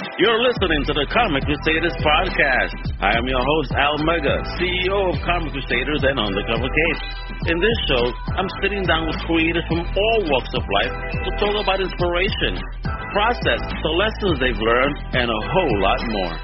You're listening to the Comic Crusaders podcast. I am your host, Al Mega, CEO of Comic Crusaders and Undercover Cape. In this show, I'm sitting down with creators from all walks of life to talk about inspiration, process, the lessons they've learned, and a whole lot more.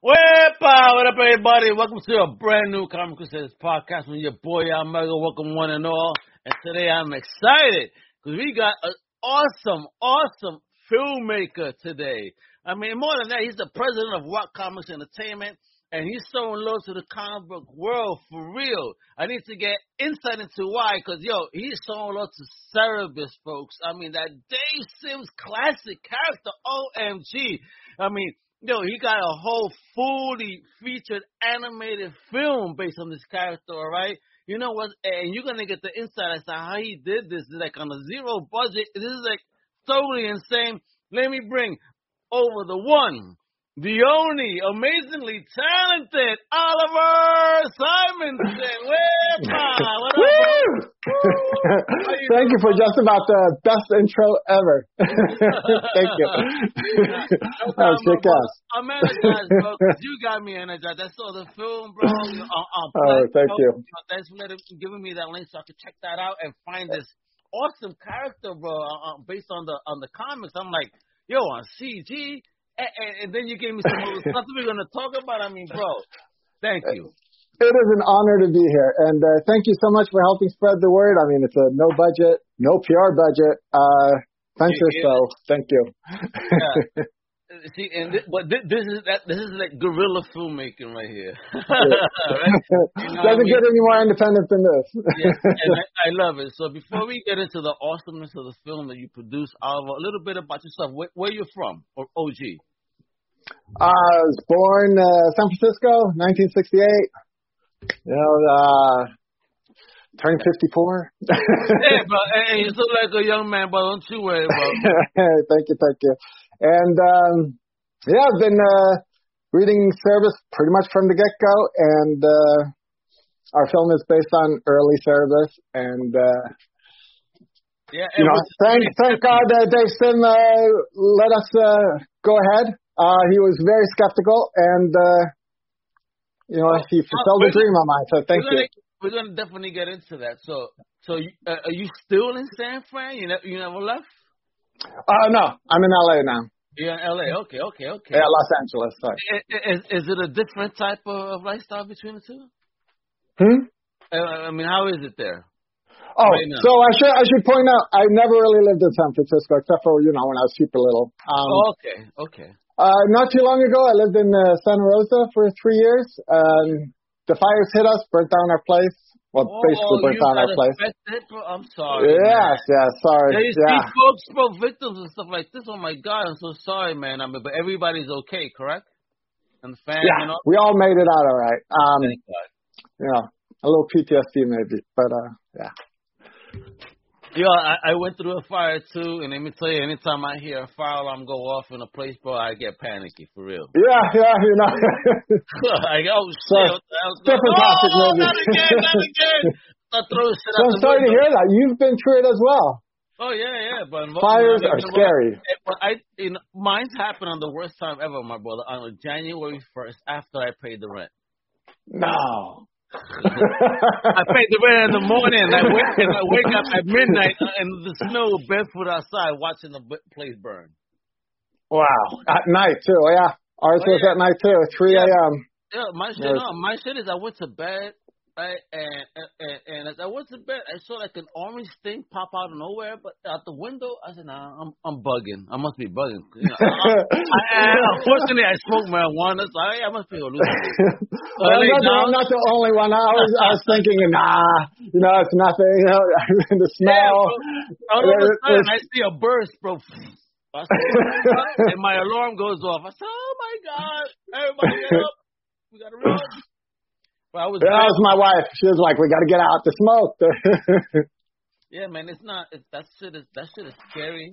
What up, everybody? Welcome to a brand new Comic Crusaders podcast with your boy Al Mega. Welcome, one and all. And today I'm excited because we got an awesome, awesome filmmaker today. I mean, more than that, he's the president of Rock Comics Entertainment, and he's so in love to the comic book world for real. I need to get insight into why, because yo, he's so in love to Cerebus, folks. I mean, that Dave Sims classic character, OMG. I mean, yo, he got a whole fully featured animated film based on this character, all right? You know what? And you're gonna get the insight as to how he did this. Like on a zero budget. This is like totally insane. Let me bring over the one, the only, amazingly talented Oliver Simonsen. What up, Thank you for just about the best intro ever. Thank you. that was sick ass. I'm energized, bro, you got me energized. I saw the film, bro. On, on uh, uh, oh, thank you. Thanks for giving me that link so I could check that out and find this awesome character, bro, uh, uh based on the on the comics. I'm like, yo, on CG, and, and, then you gave me some other stuff we're gonna talk about. I mean, bro, thank you. It is an honor to be here, and uh, thank you so much for helping spread the word. I mean, it's a no budget, no PR budget uh, yeah, yeah. so thank you. Yeah. See, and this, but this, this is that this is like guerrilla filmmaking right here. right? You know Doesn't I mean? get any more independent than this. yes, and I, I, love it. So before we get into the awesomeness of the film that you produced, Oliver, a little bit about yourself. Where, where you from, or OG? I was born uh, San Francisco, 1968. You know, uh, turning 54. hey, bro, hey, you look like a young man, but don't you worry, bro. thank you, thank you. And, um, yeah, I've been, uh, reading Cerebus pretty much from the get-go, and, uh, our film is based on early Cerebus, and, uh, yeah, you know, thank, thank God that Dave Sim, uh, let us, uh, go ahead. Uh, he was very skeptical, and, uh, you know, he fulfilled a dream of mine. So thank we're you. Gonna, we're gonna definitely get into that. So, so you, uh, are you still in San Fran? You never, you never left? Uh, no, I'm in LA now. You're in LA. Okay, okay, okay. Yeah, Los Angeles. Sorry. Is, is it a different type of, of lifestyle between the two? Hmm. Uh, I mean, how is it there? Oh, right so I should I should point out I never really lived in San Francisco except for you know when I was super little. Um, oh, okay, okay. Uh, not too long ago, I lived in uh, Santa Rosa for three years. Um, the fires hit us, burnt down our place. Well, oh, basically burnt down our place. I'm sorry. Yes, sorry. Yeah, you yeah. see folks, bro, victims and stuff like this. Oh my God, I'm so sorry, man. I mean, but everybody's okay, correct? And the family, yeah, you know? we all made it out all right. Um, Thank God. You know, a little PTSD maybe, but uh, yeah. Yo, I, I went through a fire too, and let me tell you, anytime I hear a fire alarm go off in a place, bro, I get panicky for real. Yeah, yeah, you know. I go, oh so, shit, different topic, oh, maybe. not again, not again. I throw shit so I'm sorry to hear that. You've been through it as well. Oh yeah, yeah, but fires are scary. Eh, but I, you know, mine's happened on the worst time ever, my brother, on January first after I paid the rent. No. I paid the rent in the morning. I wake, I wake up at midnight uh, in the snow, barefoot outside, watching the place burn. Wow, at night too. Yeah, ours oh, was yeah. at night too, 3 a.m. Yeah, yeah my shit. No, my shit is I went to bed Right, and, and and as I went to bed, I saw like an orange thing pop out of nowhere, but out the window, I said, "Nah, I'm I'm bugging. I must be bugging." You know, I, I, unfortunately, I smoked marijuana, so I, I must be hallucinating. well, I'm, not the, I'm not the only one. I was I was thinking, nah, you know, it's nothing. You know, the smell. Yeah, all of a sudden, I see a burst, bro. and my alarm goes off. I said, "Oh my god! Everybody get up! We gotta run!" But I was that was my wife. She was like, "We got to get out the smoke." yeah, man, it's not. It's, that shit is that shit is scary.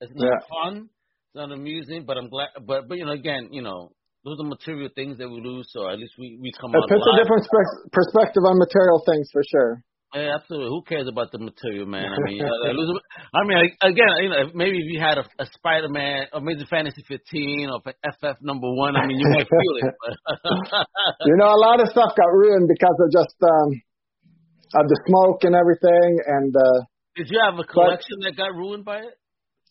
It's not yeah. fun. It's not amusing. But I'm glad. But but you know, again, you know, those are material things that we lose. So at least we we come it out. It puts alive. a different spe- perspective on material things for sure. Yeah, absolutely. Who cares about the material, man? I mean, uh, I mean, again, you know, maybe if you had a, a Spider-Man, Amazing Fantasy 15, or FF number one, I mean, you might feel it. you know, a lot of stuff got ruined because of just um, of the smoke and everything. And uh, did you have a collection but, that got ruined by it?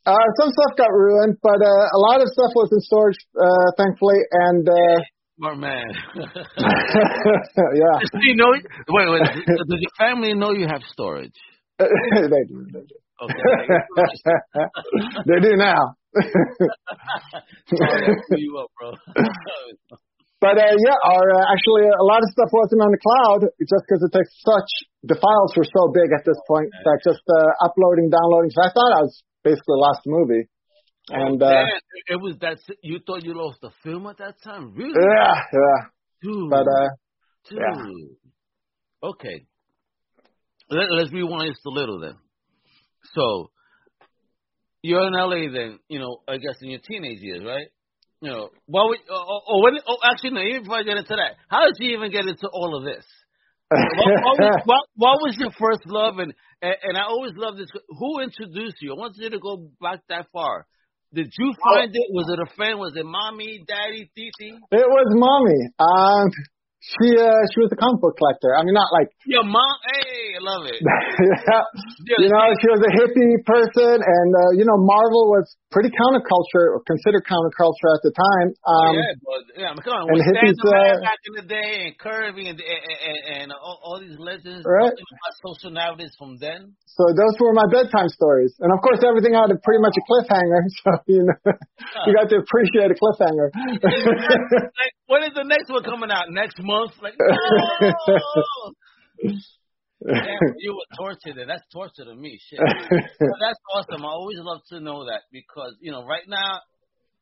Uh, some stuff got ruined, but uh, a lot of stuff was in storage, uh, thankfully, and. Uh, Smart man. yeah. you know, wait, wait. Does your family know you have storage? they do. They do. Okay. they do now. Sorry, you up, bro. but uh, yeah, our uh, actually a lot of stuff wasn't on the cloud just because it takes such. The files were so big at this point that just uh, uploading, downloading. So I thought I was basically lost the movie. And uh, it was that you thought you lost the film at that time, really? Yeah, yeah. Dude, but uh, dude. Yeah. Okay. Let, let's rewind just a little then. So you're in LA then, you know, I guess in your teenage years, right? You know, what would, oh, oh, when, oh actually, no, even before I get into that, how did you even get into all of this? what, what, was, what, what, was your first love? And, and, and I always love this. Who introduced you? I want you to go back that far. Did you find it? Was it a friend? Was it mommy, daddy, titi? It was mommy. Um, she uh, she was a comic book collector. I mean, not like your mom. Hey, I love it. yeah. You know, she was a hippie person, and uh, you know, Marvel was pretty counterculture, or considered counterculture at the time. Um, yeah, but yeah, come on. And hippies uh, back in the day, and Kirby, and and, and, and all, all these legends. Right. About social narratives from then. So those were my bedtime stories, and of course, everything had a pretty much a cliffhanger. So you know, you got to appreciate a cliffhanger. when is the next one coming out? Next month? Like, no! Damn, you were tortured. That's torture to me. Shit. that's awesome. I always love to know that because you know right now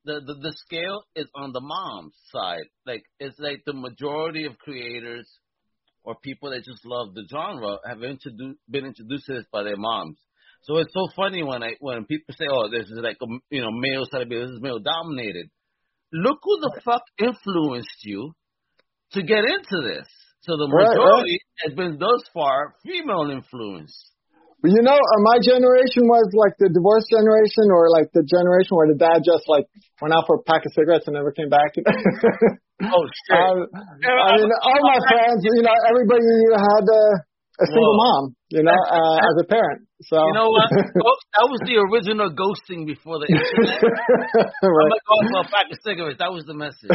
the, the the scale is on the mom's side. Like it's like the majority of creators or people that just love the genre have introduced been introduced to this by their moms. So it's so funny when I when people say, "Oh, this is like a you know male side this is male dominated." Look who the fuck influenced you to get into this. So the majority right, right. has been thus far female influence. But you know, uh, my generation was like the divorce generation, or like the generation where the dad just like went out for a pack of cigarettes and never came back. oh shit! Um, I mean, all my friends, you know, everybody had uh, a single Whoa. mom, you know, uh, as a parent. So you know what? that was the original ghosting before the internet. right. I'm like, oh, well, pack of cigarettes. That was the message.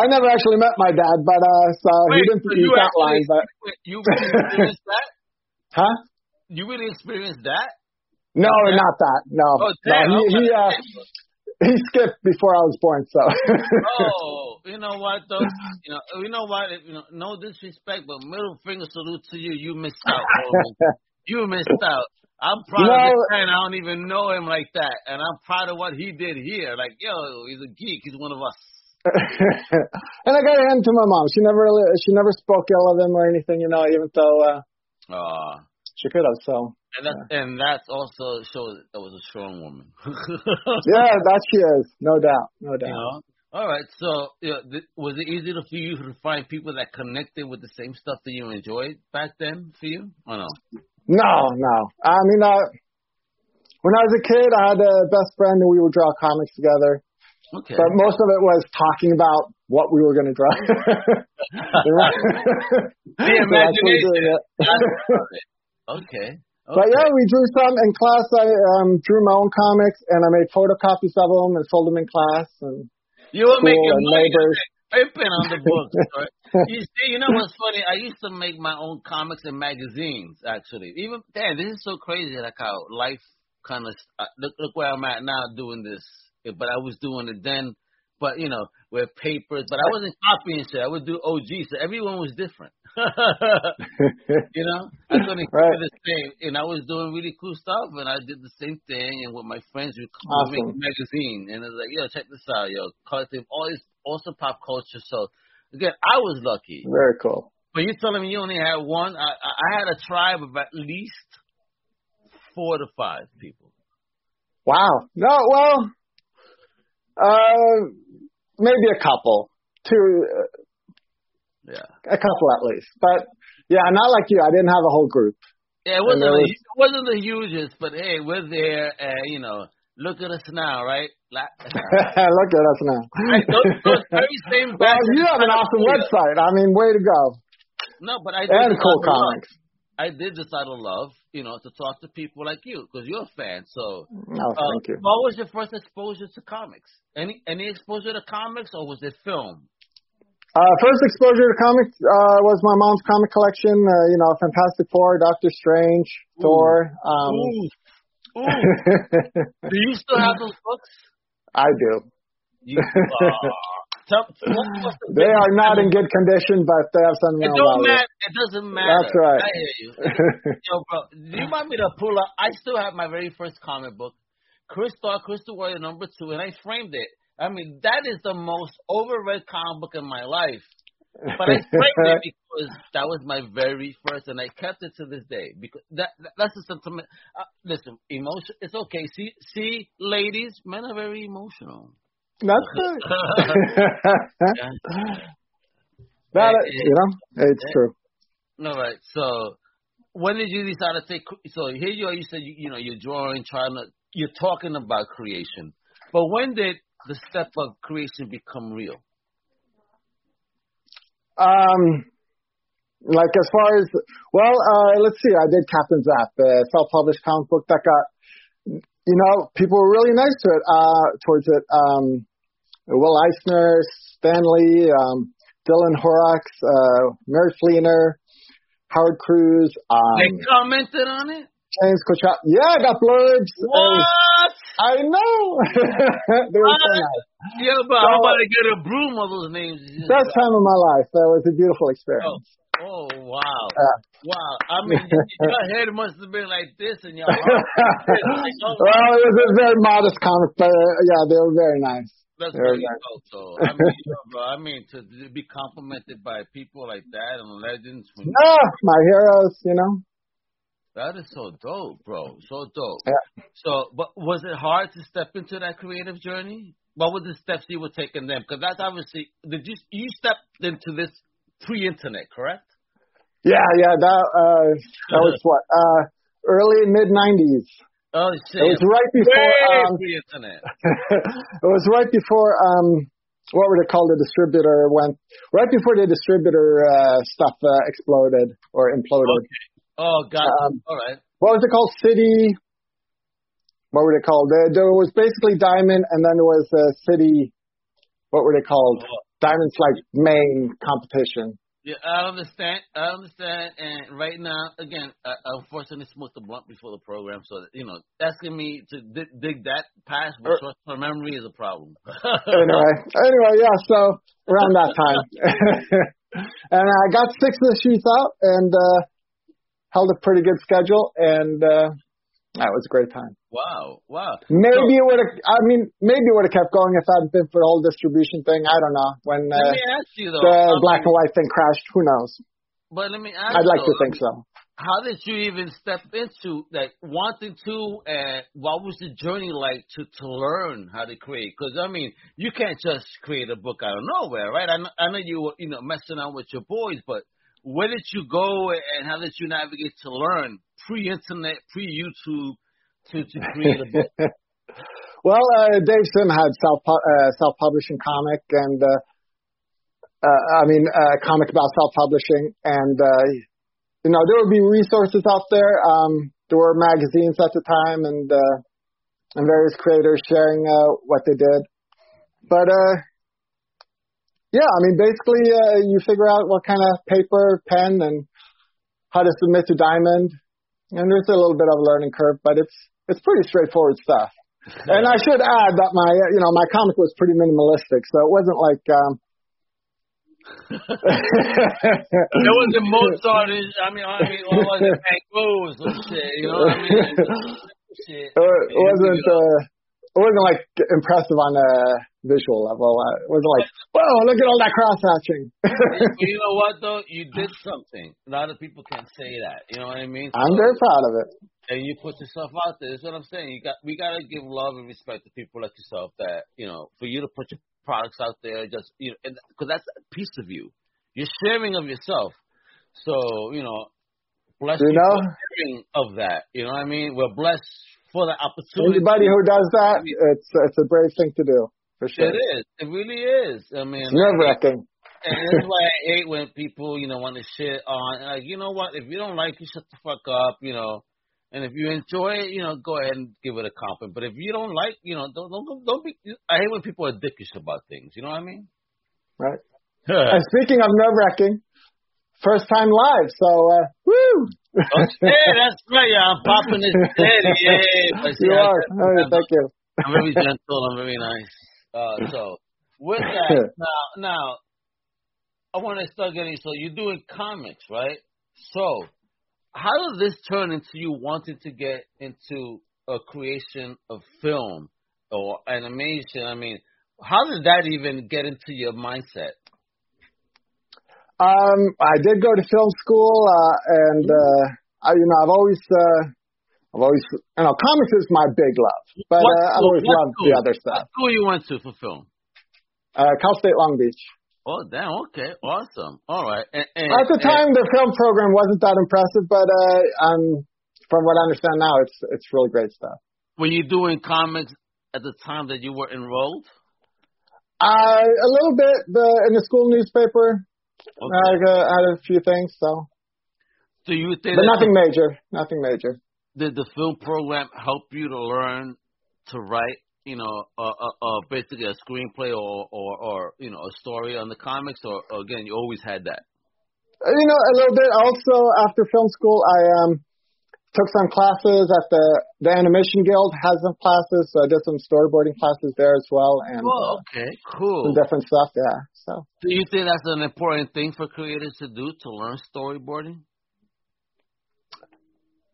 I never actually met my dad, but uh, so Wait, he didn't so use that line. But you really experienced that? Huh? You really experienced that? No, yeah. not that. No, oh, damn, no. He, he uh, he skipped before I was born, so. oh, you know what though? You know, you know what? You know, no disrespect, but middle finger salute to you. You missed out. you missed out. I'm proud know, of this man. I don't even know him like that, and I'm proud of what he did here. Like, yo, he's a geek. He's one of us. and I got to hand to my mom. She never really, she never spoke ill of him or anything, you know. Even though uh, uh she could have. So and that yeah. and that's also shows that was a strong woman. yeah, that she is, no doubt, no doubt. You know? All right, so you know, th- was it easy for you to find people that connected with the same stuff that you enjoyed back then for you, or no? No, no. I mean, uh, when I was a kid, I had a best friend and we would draw comics together. Okay. But most of it was talking about what we were going to draw. the imagination. Okay. Okay. But yeah, we drew some in class. I um, drew my own comics and I made photocopies of them and sold them in class and you were making money pimping on the books. Right? you see, you know what's funny? I used to make my own comics and magazines. Actually, even damn, this is so crazy. Like how life kind of uh, look look where I'm at now doing this. But I was doing it then but you know, with papers. But I wasn't copying shit. I would do OG, so everyone was different. you know, I couldn't right. the same, and I was doing really cool stuff, and I did the same thing. And with my friends, we awesome. make a magazine, and it was like, yo, check this out, yo, collective, all this also pop culture. So again, I was lucky. Very cool. But you're telling me you only had one? I, I had a tribe of at least four to five people. Wow. No, well, uh, maybe a couple, two, uh, yeah, a couple at least. But Yeah, not like you. I didn't have a whole group. Yeah, it wasn't was, it wasn't the hugest, but hey, we're there, and you know, look at us now, right? look at us now. Right, those, those very same. well, you have an awesome website. I mean, way to go. No, but I did and cool comics. I did decide to love, you know, to talk to people like you because you're a fan. So, thank uh, you. What was your first exposure to comics? Any any exposure to comics, or was it film? Uh, first exposure to comics uh, was my mom's comic collection. Uh, you know, Fantastic Four, Doctor Strange, Ooh. Thor. Um, Ooh. Ooh. do you still have those books? I do. You, uh, they are not in good condition, but they have something. It don't matter. It. it doesn't matter. That's right. I hear you. Yo, bro, do you want me to pull up? I still have my very first comic book, Crystar, Crystal Warrior number two, and I framed it. I mean, that is the most overread comic book in my life. But I framed it because that was my very first, and I kept it to this day because that, that that's the sentiment. Uh, listen, emotion. It's okay. See, see, ladies, men are very emotional. That's good. that you know, it's true. All right. So, when did you decide to take? So here you are. You said you, you know you're drawing, trying to, you're talking about creation. But when did the step of creation become real? Um, like as far as well, uh, let's see. I did Captain Zap, the self-published comic book that got, you know, people were really nice to it, uh, towards it. Um, Will Eisner, Stan Lee, um, Dylan Horrocks, uh, Mary Fleener, Howard Cruse. Um, they commented on it? James Cochran. Yeah, I got blurbs. What? I know. they were so nice. Yeah, but so, I'm about to get a broom of those names. Best time of my life. That was a beautiful experience. Oh, oh wow. Uh, wow. I mean, your head must have been like this and your heart. well, it was a very modest comic, but uh, yeah, they were very nice. That's very dope, though. I mean, you know, bro, I mean, to, to be complimented by people like that and legends. No, my heroes, you know. That is so dope, bro. So dope. Yeah. So, but was it hard to step into that creative journey? What were the steps you were taking then? Because that's obviously did you you stepped into this pre-internet, correct? Yeah, yeah. That uh, that was what uh, early mid '90s. Oh shit! It was right before um, internet. it was right before um, what would it call the distributor went right before the distributor uh, stuff uh, exploded or imploded. Okay. Oh, God. um, All right. What was it called? City. What were they called? There, there was basically Diamond, and then there was uh, City. What were they called? Oh. Diamond's like main competition. Yeah, I understand. I understand. And right now, again, I, unfortunately smoked the blunt before the program, so you know, asking me to dig, dig that past with short term memory is a problem. anyway, anyway, yeah. So around that time, and I got six of the issues out and uh held a pretty good schedule, and uh that was a great time. Wow, wow. Maybe so, it would have. I mean, maybe it would have kept going if it hadn't been for the whole distribution thing. I don't know when uh, let me ask you, though, the black and white thing crashed. Who knows? But let me ask. I'd like though, to think so. How did you even step into like wanting to, and what was the journey like to to learn how to create? Because I mean, you can't just create a book out of nowhere, right? I know, I know you were you know messing around with your boys, but where did you go and how did you navigate to learn pre-internet, pre-YouTube to, to create a book? well, uh, Dave Sim had self uh, self publishing comic and uh, uh, I mean uh, comic about self publishing and uh, you know there would be resources out there. Um, there were magazines at the time and and various creators sharing what they did, but yeah, I mean, basically, uh, you figure out what kind of paper, pen, and how to submit to Diamond. And there's a little bit of a learning curve, but it's it's pretty straightforward stuff. and I should add that my you know my comic was pretty minimalistic, so it wasn't like. um it wasn't Mozart. I mean, I mean, or was it Van Gogh's and shit? You know what I mean? Shit. It wasn't. Uh, it wasn't like impressive on a visual level. It wasn't like, whoa, look at all that cross hatching. you know what though? You did something. A lot of people can't say that. You know what I mean? I'm very proud of it. And you put yourself out there. That's what I'm saying. You got we gotta give love and respect to people like yourself. That you know, for you to put your products out there, just you know, because that's a piece of you. You're sharing of yourself. So you know, blessed You know? of that. You know what I mean? We're blessed for the opportunity. Anybody who does that, it's it's a brave thing to do for sure. It is. It really is. I mean, nerve wracking. and that's why I hate when people, you know, want to shit on. Like, you know what? If you don't like it, shut the fuck up. You know, and if you enjoy it, you know, go ahead and give it a compliment. But if you don't like, you know, don't don't don't be. I hate when people are dickish about things. You know what I mean? Right. And speaking of nerve wracking, first time live, so uh, woo! Yeah, that's right. Yeah, I'm popping this dead. Yeah, but see, you I- are. All right, thank you. I'm very gentle. I'm very nice. Uh, so with that, now, now, I want to start getting. So you're doing comics, right? So how did this turn into you wanting to get into a creation of film or animation? I mean, how did that even get into your mindset? Um, I did go to film school, uh, and uh, I, you know, I've always, uh, I've always, you know, comics is my big love, but What uh, I've always what loved school? the other What stuff. school you went to for film? Uh, Cal State Long Beach. Oh, damn. Okay, awesome. All right. And, and, At the and- time, the film program wasn't that impressive, but uh, um, from what I understand now, it's it's really great stuff. were you doing comics at the time that you were enrolled? Uh, a little bit the in the school newspaper. I uh, had a few things, so Do you think but nothing major. Nothing major. did the film program help you to learn to write, you know, uh, uh, uh, basically a screenplay or, or, or, you know, a story on the comics, or, or again, you always had that? Uh, You know, a little bit. Also, after film school, I um took some classes at the the Animation Guild has some classes, so I did some storyboarding classes there as well, and Oh, uh, okay, cool. some different stuff. Yeah. So Do you think that's an important thing for creators to do to learn storyboarding?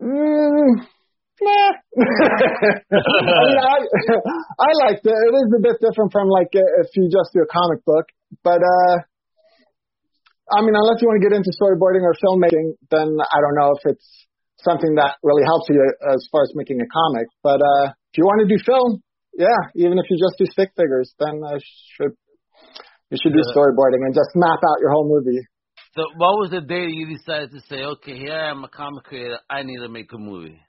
Mm, nah. I mean, I, I liked it. It is a bit different from like if you just do a comic book, but uh, I mean, unless you want to get into storyboarding or filmmaking, then I don't know if it's something that really helps you as far as making a comic. But uh, if you want to do film, yeah, even if you just do stick figures, then uh, should you should do storyboarding and just map out your whole movie. So, what was the day you decided to say, okay, here I am a comic creator, I need to make a movie?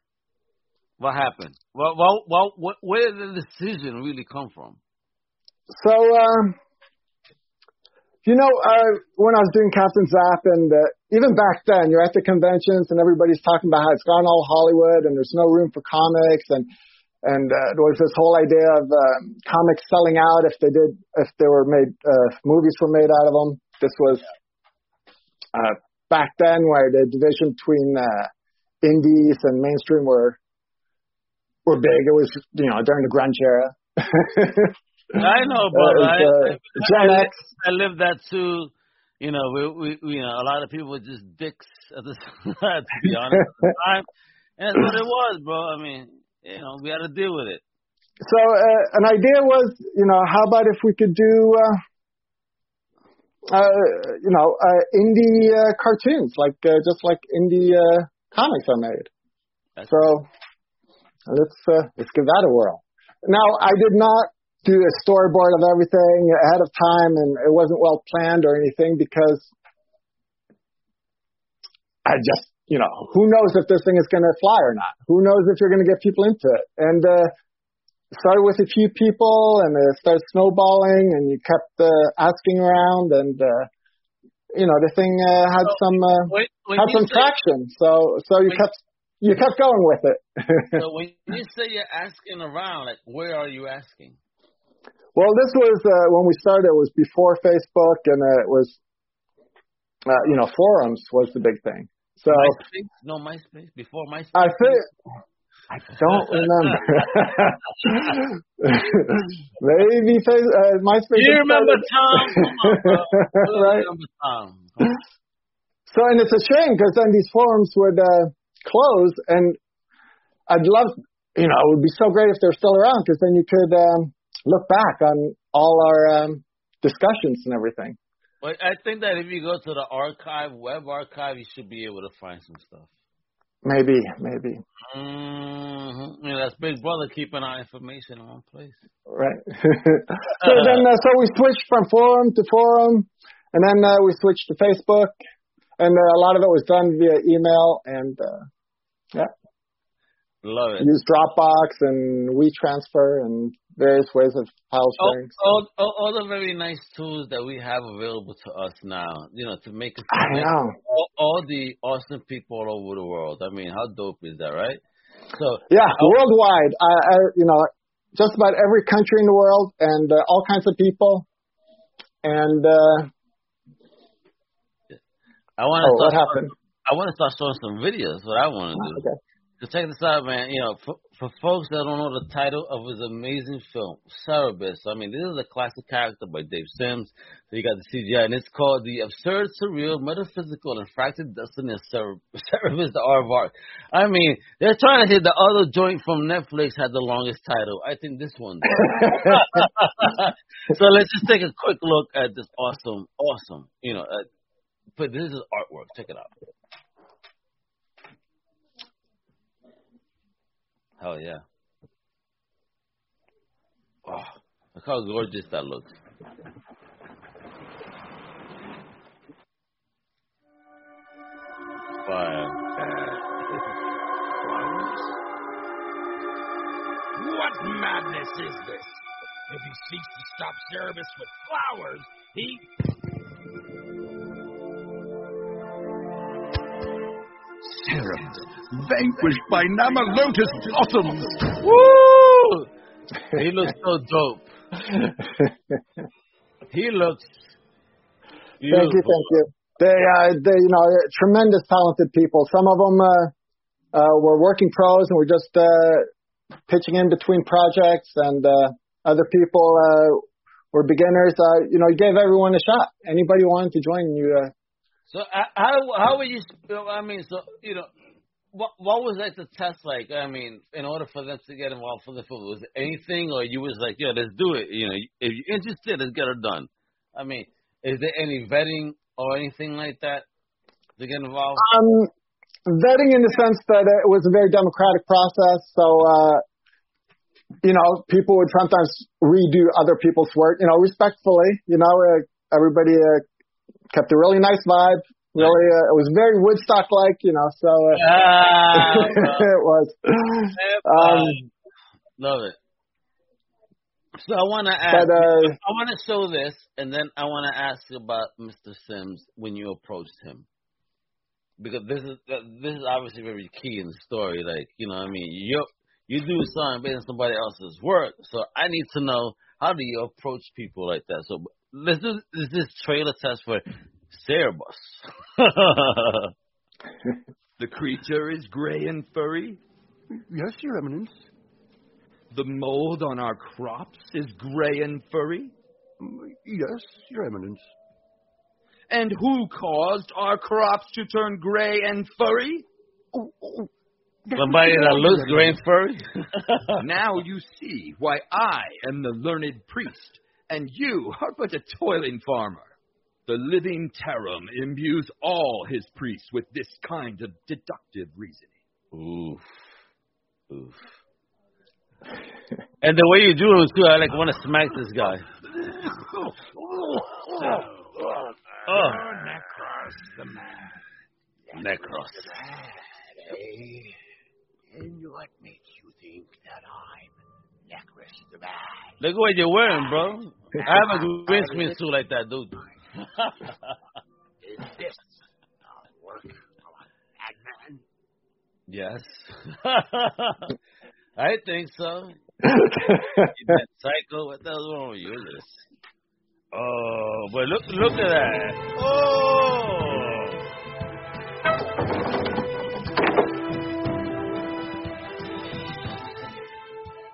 What happened? Well, well, well what, where did the decision really come from? So, um, you know, uh, when I was doing Captain Zap, and uh, even back then, you're at the conventions and everybody's talking about how it's gone all Hollywood and there's no room for comics, and and uh, there was this whole idea of um, comics selling out if they did if they were made uh, movies were made out of them. This was uh, back then where the division between uh, indies and mainstream were were big. It was you know during the grunge era. I know, Uh, brother. I, uh, Gen I, X. I lived that too. You know, we, we, we, you know, a lot of people were just dicks at the to be honest at the time, and that's what it was, bro. I mean, you know, we had to deal with it. So uh, an idea was, you know, how about if we could do, uh, uh, you know, uh, indie uh, cartoons, like uh, just like indie uh, comics are made. That's- So let's uh, let's give that a whirl. Now, I did not do a storyboard of everything ahead of time, and it wasn't well planned or anything because I just, you know, who knows if this thing is going to fly or not? Who knows if you're going to get people into it? And uh, started with a few people, and it started snowballing, and you kept uh, asking around, and uh, you know, the thing uh, had So, some uh, When, when had some say, traction. So so you kept you kept going with it. So when you say you're asking around, like, where are you asking? Well, this was uh, when we started. It was before Facebook, and uh, it was uh, you know forums was the big thing. So MySpace? No MySpace before MySpace. I think I don't remember. Maybe face, uh, MySpace. Do you remember started- Tom? On. Right. remember Tom? So, and it's a shame because then these forums would uh, close, and I'd love, you know, it would be so great if they're still around because then you could um, look back on all our um, discussions and everything. But I think that if you go to the archive, web archive, you should be able to find some stuff. Maybe, maybe, Mm-hmm. Know, that's Big Brother keeping our information in one place. right? so then, uh, so we switched from forum to forum, and then uh, we switched to Facebook, and uh, a lot of it was done via email and uh, yeah. Love it. Use Dropbox and WeTransfer and various ways of file sharing. All, all, all, the very nice tools that we have available to us now, you know, to make us I know. All, all the awesome people all over the world. I mean, how dope is that, right? So yeah, worldwide. I, I, you know, just about every country in the world and uh, all kinds of people. And uh, I want to. Oh, what happened? I want to start showing some videos. What I want to do. Okay. So check this out, man. You know, for, for folks that don't know the title of his amazing film, Cerebus. I mean, this is a classic character by Dave Sims. So you got the CGI, and it's called The Absurd, Surreal, Metaphysical, and Fractured Destiny of Cerebus, the Aardvark. I mean, they're trying to hit the other joint from Netflix had the longest title. I think this one so let's just take a quick look at this awesome, awesome, you know, uh, but this is artwork. Check it out. Hell yeah. Oh, look how gorgeous that looks. Fire. What madness is this? If he seeks to stop Cerebus with flowers, he. Cerebus, vanquished by Namalotus blossoms. Woo! He looks so dope. he looks. Thank you, thank you. They, uh, they, you know, tremendous talented people. Some of them uh, uh, were working pros and were just uh, pitching in between projects, and uh, other people uh, were beginners. Uh, you know, you gave everyone a shot. Anybody who wanted to join you. Uh, so uh, how how were you? I mean, so you know, what what was that the test like? I mean, in order for them to get involved for the film, was it anything, or you was like, yeah, let's do it. You know, if you're interested, let's get it done. I mean, is there any vetting or anything like that to get involved? Um, vetting in the sense that it was a very democratic process. So, uh, you know, people would sometimes redo other people's work, you know, respectfully, you know, uh, everybody uh, kept a really nice vibe. Really, uh, it was very Woodstock like, you know, so uh, Ah, it was. Um, Love it. So I want to ask. but, uh, I want to show this, and then I want to ask you about Mr. Sims when you approached him, because this is this is obviously very key in the story. Like you know, what I mean, you you do something based on somebody else's work, so I need to know how do you approach people like that. So let's do this, this trailer test for Cerebus. The creature is gray and furry. Yes, Your Eminence. The mold on our crops is gray and furry. Mm, yes, Your Eminence. And who caused our crops to turn gray and furry? Oh, oh, that Somebody was that looks gray and furry. now you see why I am the learned priest, and you are but a toiling farmer. The living Tarim imbues all his priests with this kind of deductive reasoning. Oof. Oof. and the way you do it too, I like want to smack this guy. Oh, Necros, the man. Necros. And what makes you think that I'm Necros the man? Look what you're wearing, bro. I have a green screen suit like that, dude. Is this the work of a madman? yes. I think so. That psycho, what the hell's wrong with you? This. Oh, but look, look at that. Oh.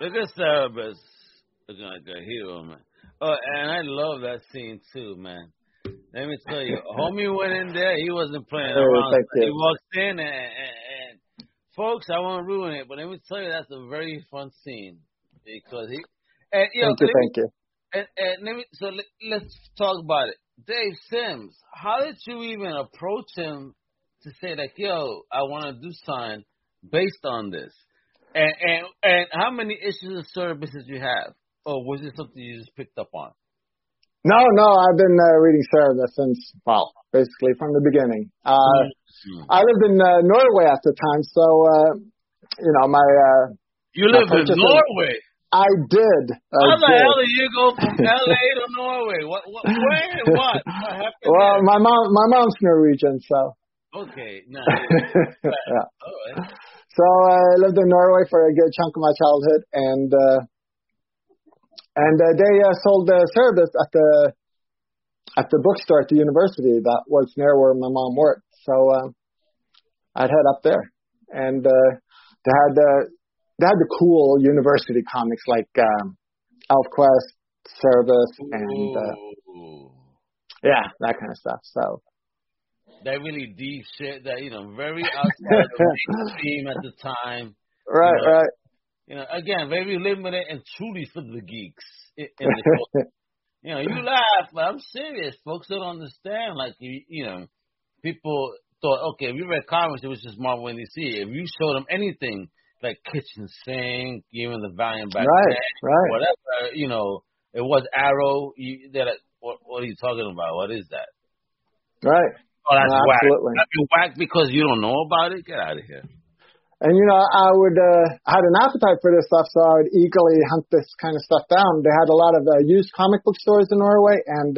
Look at Cerebus looking like a hero, man. Oh, and I love that scene too, man. Let me tell you, homie went in there. He wasn't playing Oh, around. thank you. He walked in, and, and, and folks, I won't ruin it, but let me tell you, that's a very fun scene because he. And, yo, thank you, let me- thank you. and, and let me, so let, let's talk about it. Dave Sims, how did you even approach him to say like, "Yo, I want to do something based on this"? And and and how many issues of Cerebus did you have, or was it something you just picked up on? No, no, I've been uh, reading Cerebus since, well, basically from the beginning. Uh, Mm. I lived in uh, Norway at the time, so, uh, you know, my, uh, You live in Norway. I did. I How the did. hell did you go from LA to Norway? What? What? Where? and What? What happened? Well, there? my mom, my mom's Norwegian, so. okay, no. yeah. All right. So I lived in Norway for a good chunk of my childhood, and uh, and uh, they uh, sold uh, Cerebus at the at the bookstore at the university that was near where my mom worked. So um, I'd head up there, and uh, they had uh, they had the cool university comics like um, ElfQuest, Cerebus, and uh, yeah, that kind of stuff. So that really deep shit that you know very outside of mainstream at the time. right, Yeah. right. You know, again, very limited and truly for the geeks. In, in the you know, you laugh, but I'm serious. Folks don't understand. Like you, you know, people thought, okay, if you read comics, it was just Marvel and DC. If you showed them anything like kitchen sink, even the Valiant back right, then, right. whatever, you know, it was Arrow. You, that what, what are you talking about? What is that? Right. Oh, that's No, whack. absolutely. That's whack because you don't know about it. Get out of here. And you know, I would uh, I had an appetite for this stuff, so I would eagerly hunt this kind of stuff down. They had a lot of uh, used comic book stores in Norway, and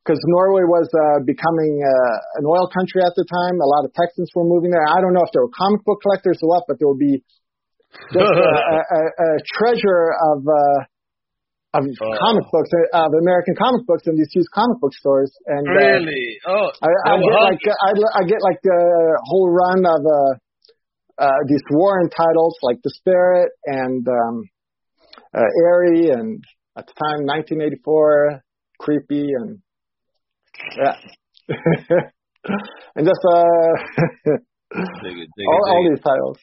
because Norway was uh, becoming uh, an oil country at the time, a lot of Texans were moving there. I don't know if there were comic book collectors or what, but there would be just a, a, a, a treasure of uh, of Oh. comic books, uh, of American comic books in these used comic book stores. And uh, Really? Oh, I, I get like I, I get like a whole run of uh, uh, these Warren titles like The Spirit and um, uh, Eerie and at the time 1984 Creepy and yeah and just uh Dig it, dig it, all, all it. these titles.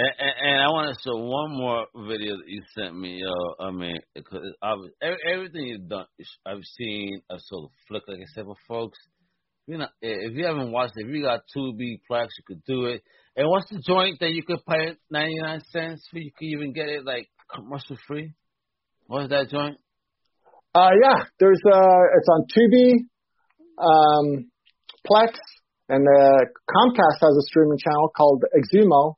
And, and, and I want to show one more video that you sent me, yo. I mean, because I every, everything you've done, I've seen a sort of flick, like I said, for folks. You know, if you haven't watched it, if you got Tubi, Plex, you could do it. And what's the joint that you could pay 99 cents for? You could even get it like commercial free. What's that joint? Uh, yeah, there's uh, it's on Tubi, um, Plex, and uh, Comcast has a streaming channel called Xumo,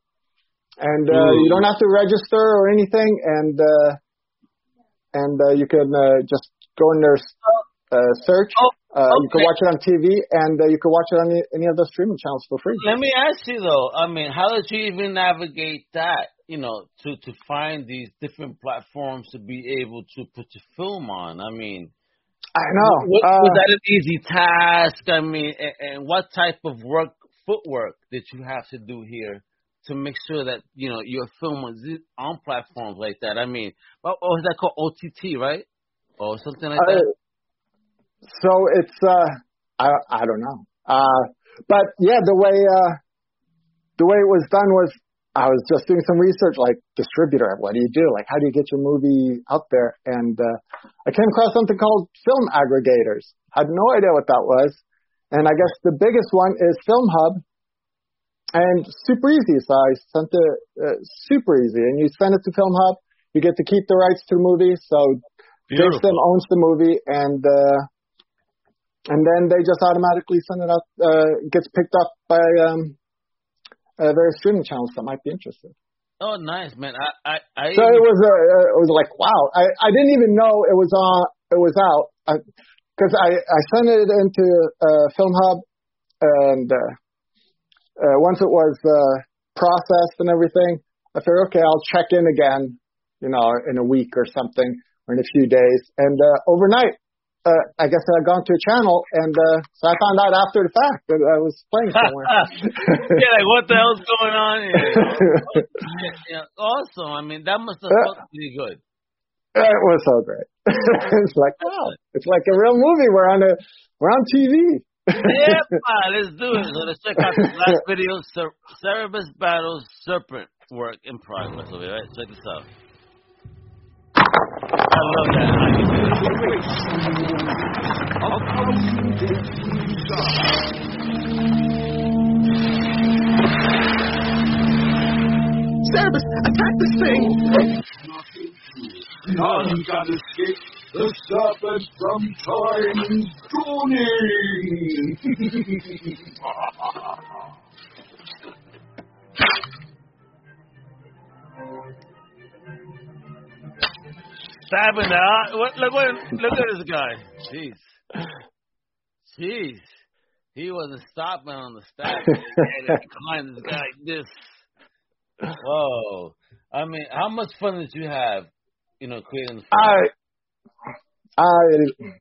and uh, Ooh. you don't have to register or anything, and uh, and uh, you can uh, just go in there, uh, search. Oh, Uh, You can watch it on TV, and uh, you can watch it on any, any of the streaming channels for free. Let me ask you though. I mean, how did you even navigate that? You know, to to find these different platforms to be able to put your film on. I mean, I know. Was, Uh, was that an easy task? I mean, and, and what type of work, footwork, did you have to do here to make sure that you know your film was on platforms like that? I mean, what, was that called? OTT, right? Or something like that. Uh, so it's uh I I don't know. Uh but yeah, the way uh the way it was done was I was just doing some research like distributor, what do you do? Like how do you get your movie out there? And uh I came across something called film aggregators. I had no idea what that was. And I guess the biggest one is Film Hub. And super easy. So I sent it uh, super easy. And you send it to Film Hub, you get to keep the rights to the movie. So Jason owns the movie, and uh, and then they just automatically send it out. Uh, gets picked up by um, uh, various streaming channels that might be interested. Oh, nice, man. I, I, I So it was uh, it was like wow. I I didn't even know it was on. It was out because I, I sent it into uh, Film Hub, and uh, uh, once it was uh, processed and everything, I figured okay, I'll check in again, you know, in a week or something, or in a few days. And uh, overnight, uh, I guess I had gone to a channel, and uh, so I found out after the fact that I was playing somewhere. yeah, like what the hell's going on here? yeah, awesome. I mean, that must have felt pretty good. It was so great. it's like wow, it's like a real movie. We're on a we're on TV. Yeah, uh, fine, let's do it. So let's check out the last video, Cer- Cerebus Battles Serpent Work in Progress. Okay, right? Check this out. I love that. How you do it. Cerebus, attack this thing! Oh, None got escape. The serpent from time's dawning. Stabbing out. What, look, what, look at this guy. Jeez. Jeez. He wasn't stopping on the stab. He had to climb this guy like this. Whoa. I mean, how much fun did you have, you know, creating the film? I, I,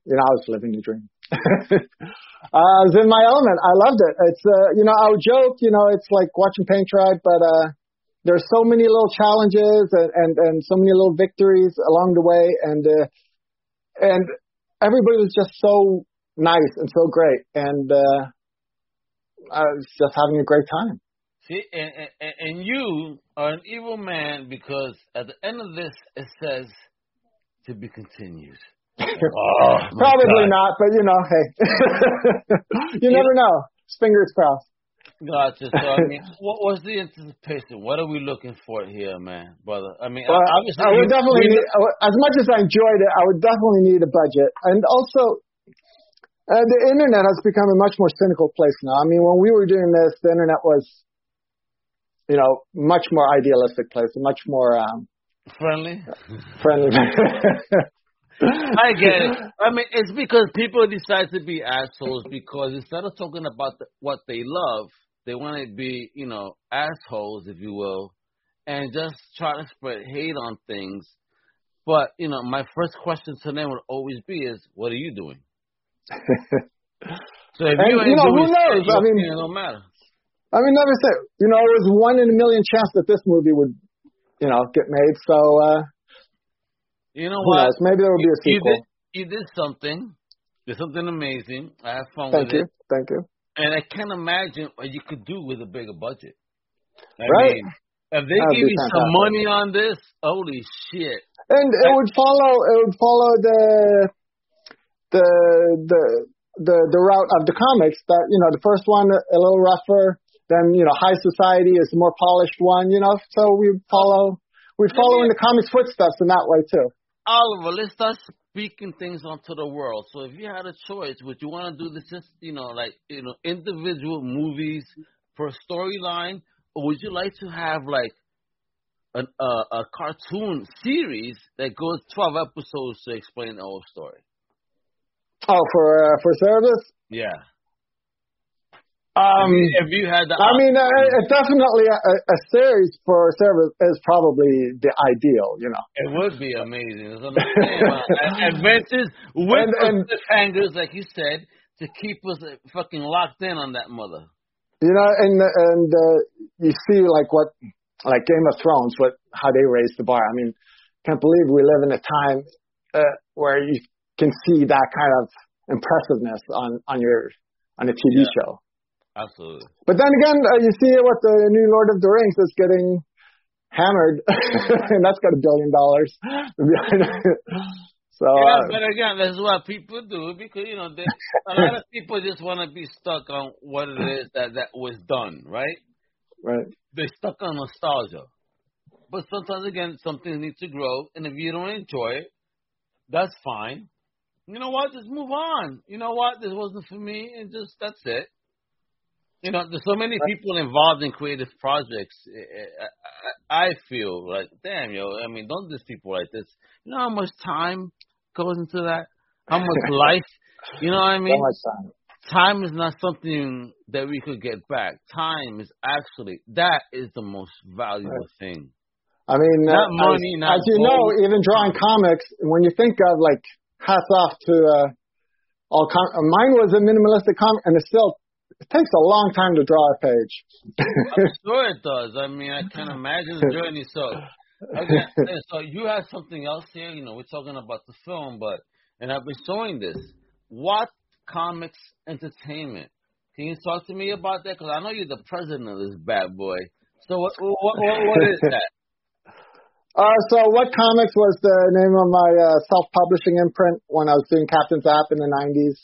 you know, I was living the dream. I was in my element. I loved it. It's, uh, you know, I would joke, you know, it's like watching paint dry, but, uh, there's so many little challenges and, and, and so many little victories along the way. And, uh, and everybody was just so nice and so great. And, uh, I was just having a great time. See, and, and, and you are an evil man because at the end of this it says to be continued. Oh, Probably not, but you know, hey, you never know. Fingers crossed. Gotcha. So I mean, what was the anticipation? What are we looking for here, man, brother? I mean, Well, obviously, I would you- definitely need, as much as I enjoyed it, I would definitely need a budget. And also, uh, the internet has become a much more cynical place now. I mean, when we were doing this, the internet was, you know, much more idealistic place, much more um, friendly. friendly. I get it. I mean, it's because people decide to be assholes because instead of talking about the, what they love, they want to be, you know, assholes, if you will, and just try to spread hate on things. But you know, my first question to them would always be: "Is what are you doing?" So if And, you ain't you know, who doing knows? shit, your I mean- opinion don't matter. I mean, never say, you know, it was one in a million chance that this movie would, you know, get made. So, uh, You know what? knows? Maybe there will be a You sequel. did, you did something. Did something amazing. I have fun Thank with you. it. Thank you. And I can't imagine what you could do with a bigger budget. I Right. mean, if they That'd give you some money on this, holy shit. And it would follow it would follow the the the the the route of the comics that you know the first one a little rougher then you know high society is the more polished one you know so we follow we'd follow in the comics footsteps in that way too Oliver, let's start speaking things onto the world. So if you had a choice, would you want to do this just, you know, like, you know, individual movies per storyline, or would you like to have like an, uh, a cartoon series that goes 12 episodes to explain the whole story? oh for uh, for Cerebus Yeah. Um if you had the I mean uh, it definitely a, a series for Cerebus is probably the ideal you know It would be amazing. That's what I'm saying. Uh, Adventures with And- and- the cliffhangers, like you said, to keep us uh, fucking locked in on that mother. You know, and and uh, you see like what like Game of Thrones, what how they raised the bar. I mean, can't believe we live in a time uh, where you can see that kind of impressiveness on on your on a TV Yeah. show. Absolutely. But then again, uh, you see what the new Lord of the Rings is getting hammered, and that's got a billion dollars. so yeah, uh, but again, that's what people do because you know they, a lot of people just want to be stuck on what it is that that was done, right? right. They're stuck on nostalgia. But sometimes again, something needs to grow, and if you don't enjoy it, that's fine. You know what? Just move on. You know what? This wasn't for me, and just that's it. You know, there's so many people involved in creative projects. I, I, I feel like, damn, yo. I mean, don't diss people like this. You know how much time goes into that? How much life? You know what I So mean? much time. time is not something that we could get back. Time is actually that is the most valuable thing. I mean, uh, money, as, not as you gold. know, even drawing comics, when you think of like hats off to uh, all com- mine was a minimalistic comic, and it still it takes a long time to draw a page. I'm sure it does. I mean, I can imagine the journey. So, again, so you have something else here. You know, we're talking about the film, but and I've been showing this. What comics entertainment? Can you talk to me about that? Because I know you're the president of this bad boy. So what what what, what is that? uh, so, what comics was the name of my uh, self-publishing imprint when I was doing Captain's App in the '90s,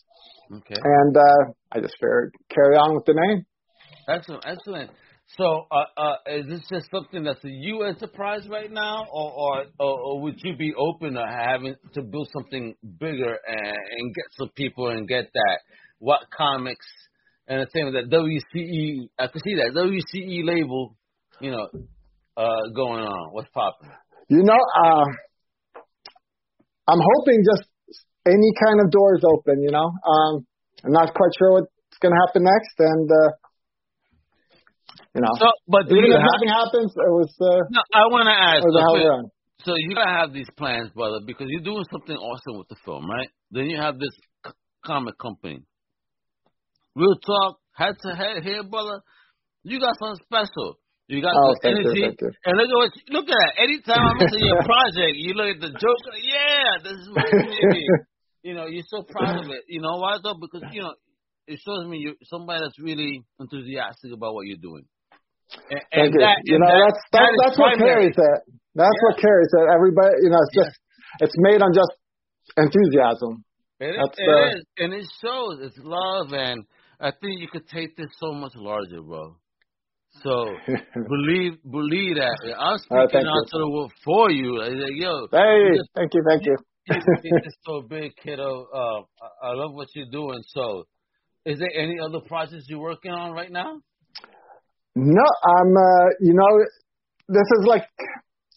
Okay, and uh, I just figured carry on with the name. excellent, excellent. So, uh, uh, is this just something that's a you enterprise right now, or, or, or, or would you be open to having to build something bigger and, and get some people and get that what comics entertainment that WCE? I can see that WCE label, you know, uh, going on. What's popping? You know, uh, I'm hoping just any kind of doors open. You know, um, I'm not quite sure what's going to happen next, and uh, you know, So, but even you if have, nothing happens, it was uh, no, I want to ask. it was a hell of a okay, run. So you gotta have these plans, brother, because you're doing something awesome with the film, right? Then you have this c- comic company. Real talk, head to head here, brother. You got something special. You got Oh, you, energy. thank you. And look at what you, look at that. Anytime I'm into your project, you look at the joke. Yeah, this is my baby. You know, you're so proud of it. You know why though? Because you know, it shows me you're somebody that's really enthusiastic about what you're doing. And, and you. that, you know, that- that's that that's, is that's what carries it. That's what carries it. Everybody, you know, it's just it's made on just enthusiasm. It, That's, it is, and it shows. It's love, and I think you could take this so much larger, bro. So believe believe that. I'm speaking out you. to the world for you. I say, yo, Hey, thank you, thank you. Think so big, kiddo. Uh, I, love what you're doing. So, is there any other projects you're working on right now? No, I'm. Uh, you know, this is like.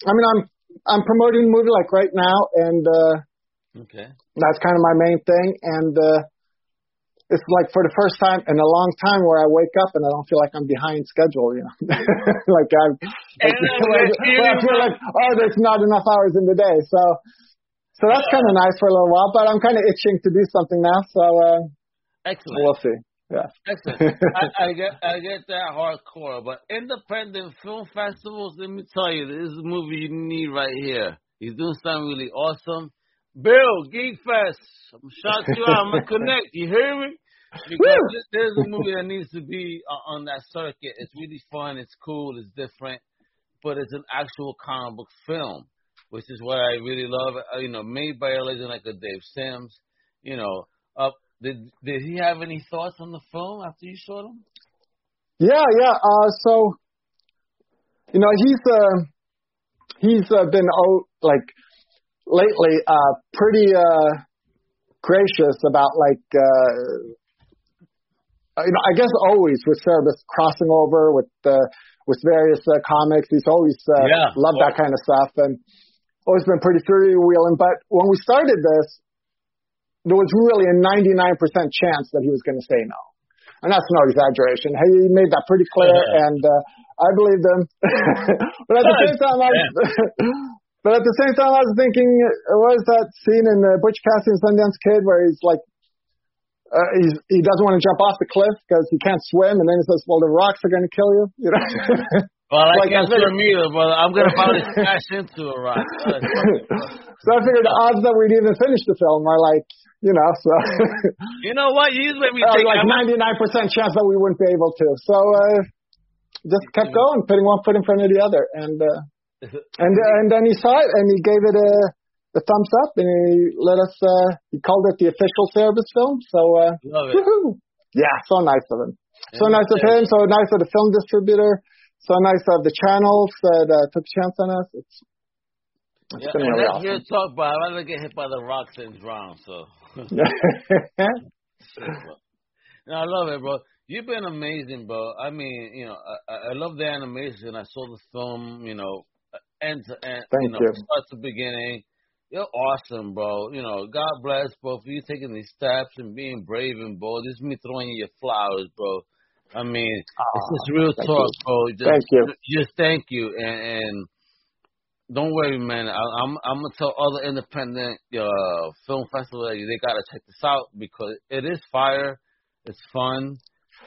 I mean, I'm I'm promoting the movie like right now, and uh, Okay. that's kind of my main thing. And uh, it's like for the first time in a long time where I wake up and I don't feel like I'm behind schedule. You know, like I'm. Like, where I feel like oh, there's not enough hours in the day. So, so that's kind of nice for a little while. But I'm kind of itching to do something now. So uh, Excellent. we'll see. Yeah. Excellent. I, I get I get that hardcore, but independent film festivals. Let me tell you, this is a movie you need right here. He's doing something really awesome. Bill Geek Fest. I'm shout you out. I'm gonna connect. You hear me? Because there's a movie that needs to be uh, on that circuit. It's really fun. It's cool. It's different, but it's an actual comic book film, which is what I really love. Uh, you know, made by a legend like a Dave Sims. You know, uh, did did he have any thoughts on the film after you showed him? Yeah, yeah. Uh, so, you know, he's uh, he's uh, been oh, like lately uh, pretty uh, gracious about like uh, uh, you know I guess always with Cerebus crossing over with uh, with various uh, comics. He's always uh, Yeah, loved that kind of stuff and always been pretty freewheeling. But when we started this, there was really a 99% chance that he was going to say no. And that's no exaggeration. He made that pretty clear, and uh, I believed him. but at the same time, I was, but at the same time, I was thinking, what is that scene in uh, Butch Cassidy and Sundance Kid where he's like, uh, he's, he doesn't want to jump off the cliff because he can't swim, and then he says, "Well, the rocks are going to kill you." You know. Well, I Like can't swim either, brother. I'm gonna probably smash into a rock. so I figured the odds that we'd even finish the film are like, you know, so. You know what? You just made me Uh, think. like 99% chance that we wouldn't be able to. So uh, just kept going, putting one foot in front of the other, and uh, and uh, and then he saw it and he gave it a the thumbs up and he let us. Uh, he called it the official Cerebus film. So uh, Love it. woohoo! yeah, so nice of him. So Yeah. nice of him. So nice of the film distributor. So nice of the channels that uh, took a chance on us. It's it's Yeah, been really awesome. your talk, but I'd rather get hit by the rocks than drown. So, no, I love it, bro. You've been amazing, bro. I mean, you know, I, I- I love the animation. I saw the film, you know, end to end, you Thank know, you. start to beginning. You're awesome, bro. You know, God bless, bro, for you taking these steps and being brave and bold. This is me throwing you your flowers, bro. I mean, it's just real talk, you. bro. Just, Thank you. Just thank you, and, and don't worry, man. I, I'm I'm gonna tell other independent uh, film festivals that they gotta check this out because it is fire. It's fun.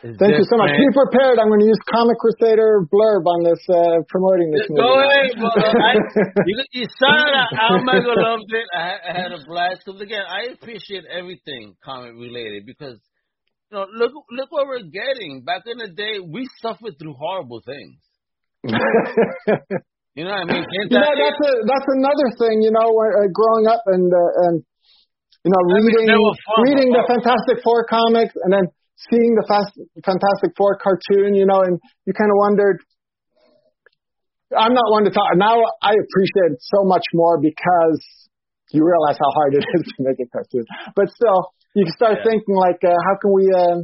It's Thank you so much. Be prepared. I'm going to use Comic Crusader blurb on this uh, promoting this movie. Go ahead, brother. I, you, you saw it. I mega loved it. I, had- I had a blast. Because again, I appreciate everything comic related because you know, look look what we're getting. Back in the day, we suffered through horrible things. You know what I mean? Can't you know, that's a that's another thing. You know, uh, growing up and uh, and you know reading fun, reading the Fantastic Four comics and then seeing the Fast, Fantastic Four cartoon, you know, and you kind of wondered. I'm not one to talk. Now I appreciate it so much more because you realize how hard it is to make a cartoon. But still, you can start Yeah. thinking like, uh, how can we uh,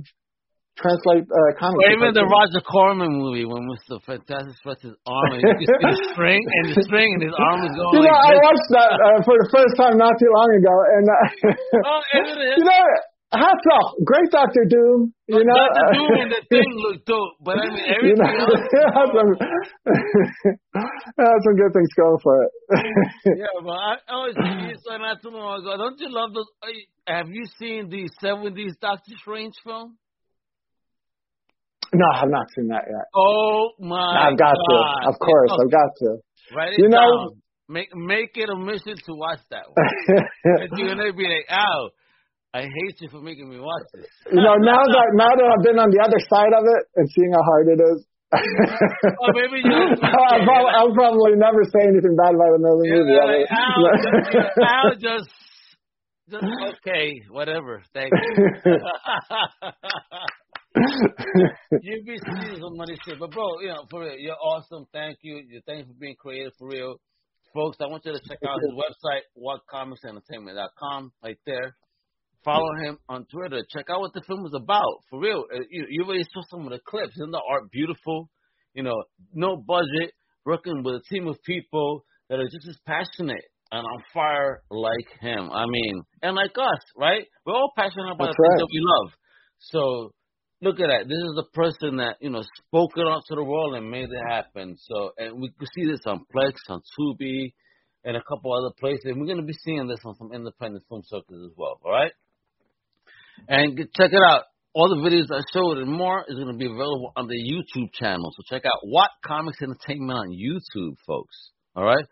translate uh, comics? Or even the? Roger Corman movie when Mr. Fantastic stretches his arm and you can see the string and the string and his arm is going You know, like I this. watched that uh, for the first time not too long ago, and uh, Oh, you know, hats off, great Doctor Doom. You know, the dude and the thing look dope, but I mean you everything know, else. it has some, has some good things going for it. Yeah, but I always you said not too long ago. Don't you love those? uh, Have you seen the '70s Doctor Strange film? no, I've not seen that yet. Oh my! I've got God. to, of course, I've got to. It You know- down. Make make it a mission to watch that one. You're gonna be like, "Ow, I hate you for making me watch this." you know, now that now that I've been on the other side of it and seeing how hard it is. Oh, maybe you'll I'll, probably, I'll probably never say anything bad about another You're movie. like, ever. Ow, just, just, okay, whatever. Thank you. you be seeing somebody shit, but bro, you know, for real, you're awesome. Thank you. You thank you for being creative for real, folks. I want you to check out his website, whatcomicsentertainment.com, right there. Follow him on Twitter. Check out what the film is about. For real, Uh, you, you already saw some of the clips. Isn't the art beautiful? You know, no budget, working with a team of people that are just as passionate and on fire like him. I mean, and like us, right? We're all passionate about That's the things that we love. So look at that. This is a person that you know spoke it out to the world and made it happen. So, and we could see this on Plex, on Tubi, and a couple other places. And we're going to be seeing this on some independent film circuits as well. All right. And check it out. All the videos I showed and more is going to be available on the YouTube channel. So check out What Comics Entertainment on YouTube, folks. All right.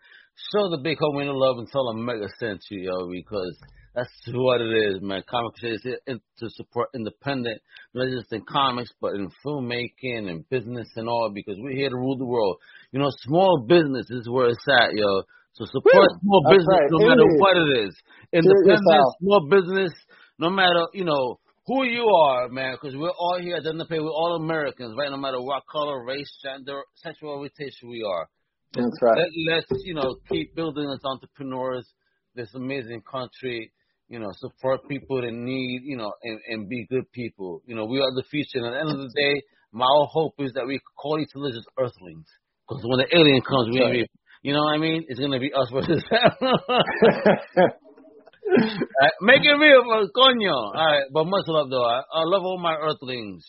Show the big homie the love and tell them Mega sent you, yo, because that's what it is, man. Comics is here to support independent, not just in comics, but in filmmaking and business and all, because we're here to rule the world. You know, small business is where it's at, yo. So support Woo! small That's business right. no matter what it is. Independent, small business, no matter, you know, who you are, man, because we're all here at the end of the day. We're all Americans, right? No matter what color, race, gender, sexual orientation we are. That's right. Let, let's, you know, keep building as entrepreneurs, this amazing country, you know, support people that need, you know, and, and be good people. You know, we are the future. And at the end of the day, my whole hope is that we call each other just earthlings. Because when the alien comes, we, Right. you know what I mean? It's going to be us versus them. Uh, make it real, for coño. All right, but much love though. I, I love all my earthlings.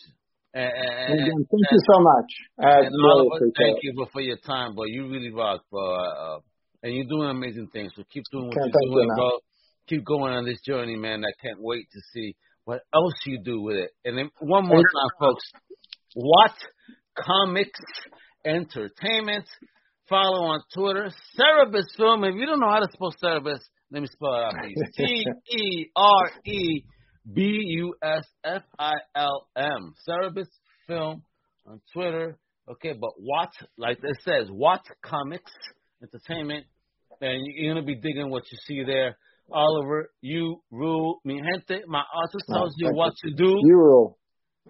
And, and, Again, thank you so much. I really appreciate thank you for your time, bro. You really rock, bro. Uh, and you're doing amazing things. So keep doing what Can't you're thank you doing, bro. Keep going on this journey, man. I can't wait to see what else you do with it. And then one more time, folks. What Comics Entertainment. Follow on Twitter. Cerebus Film. If you don't know how to spell Cerebus, let me spell it out for you. C E R E B U S F I L M. Cerebus Film on Twitter. Okay, but what, like it says, what comics entertainment, and you're gonna be digging what you see there. Oliver, you rule mi gente. My artist Oh, tells you what to do. You rule.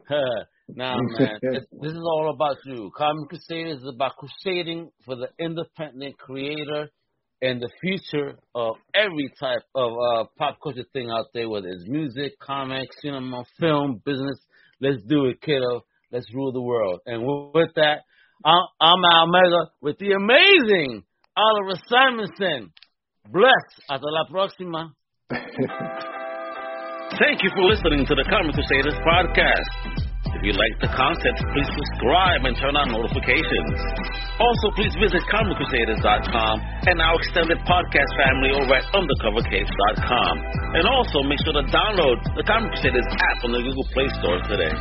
nah, man, this, this is all about you. Comic Crusaders is about crusading for the independent creator and the future of every type of uh, pop culture thing out there, whether it's music, comics, cinema, film, business. Let's do it, kiddo. Let's rule the world. And with that, I'm, I'm Al Mega with the amazing Oliver Simonsen. Bless. Hasta la próxima. Thank you for listening to the Comic Crusaders podcast. If you like the content, please subscribe and turn on notifications. Also, please visit ComicCrusaders.com and our extended podcast family over at UndercoverCapes.com. And also, make sure to download the Comic Crusaders app on the Google Play Store today.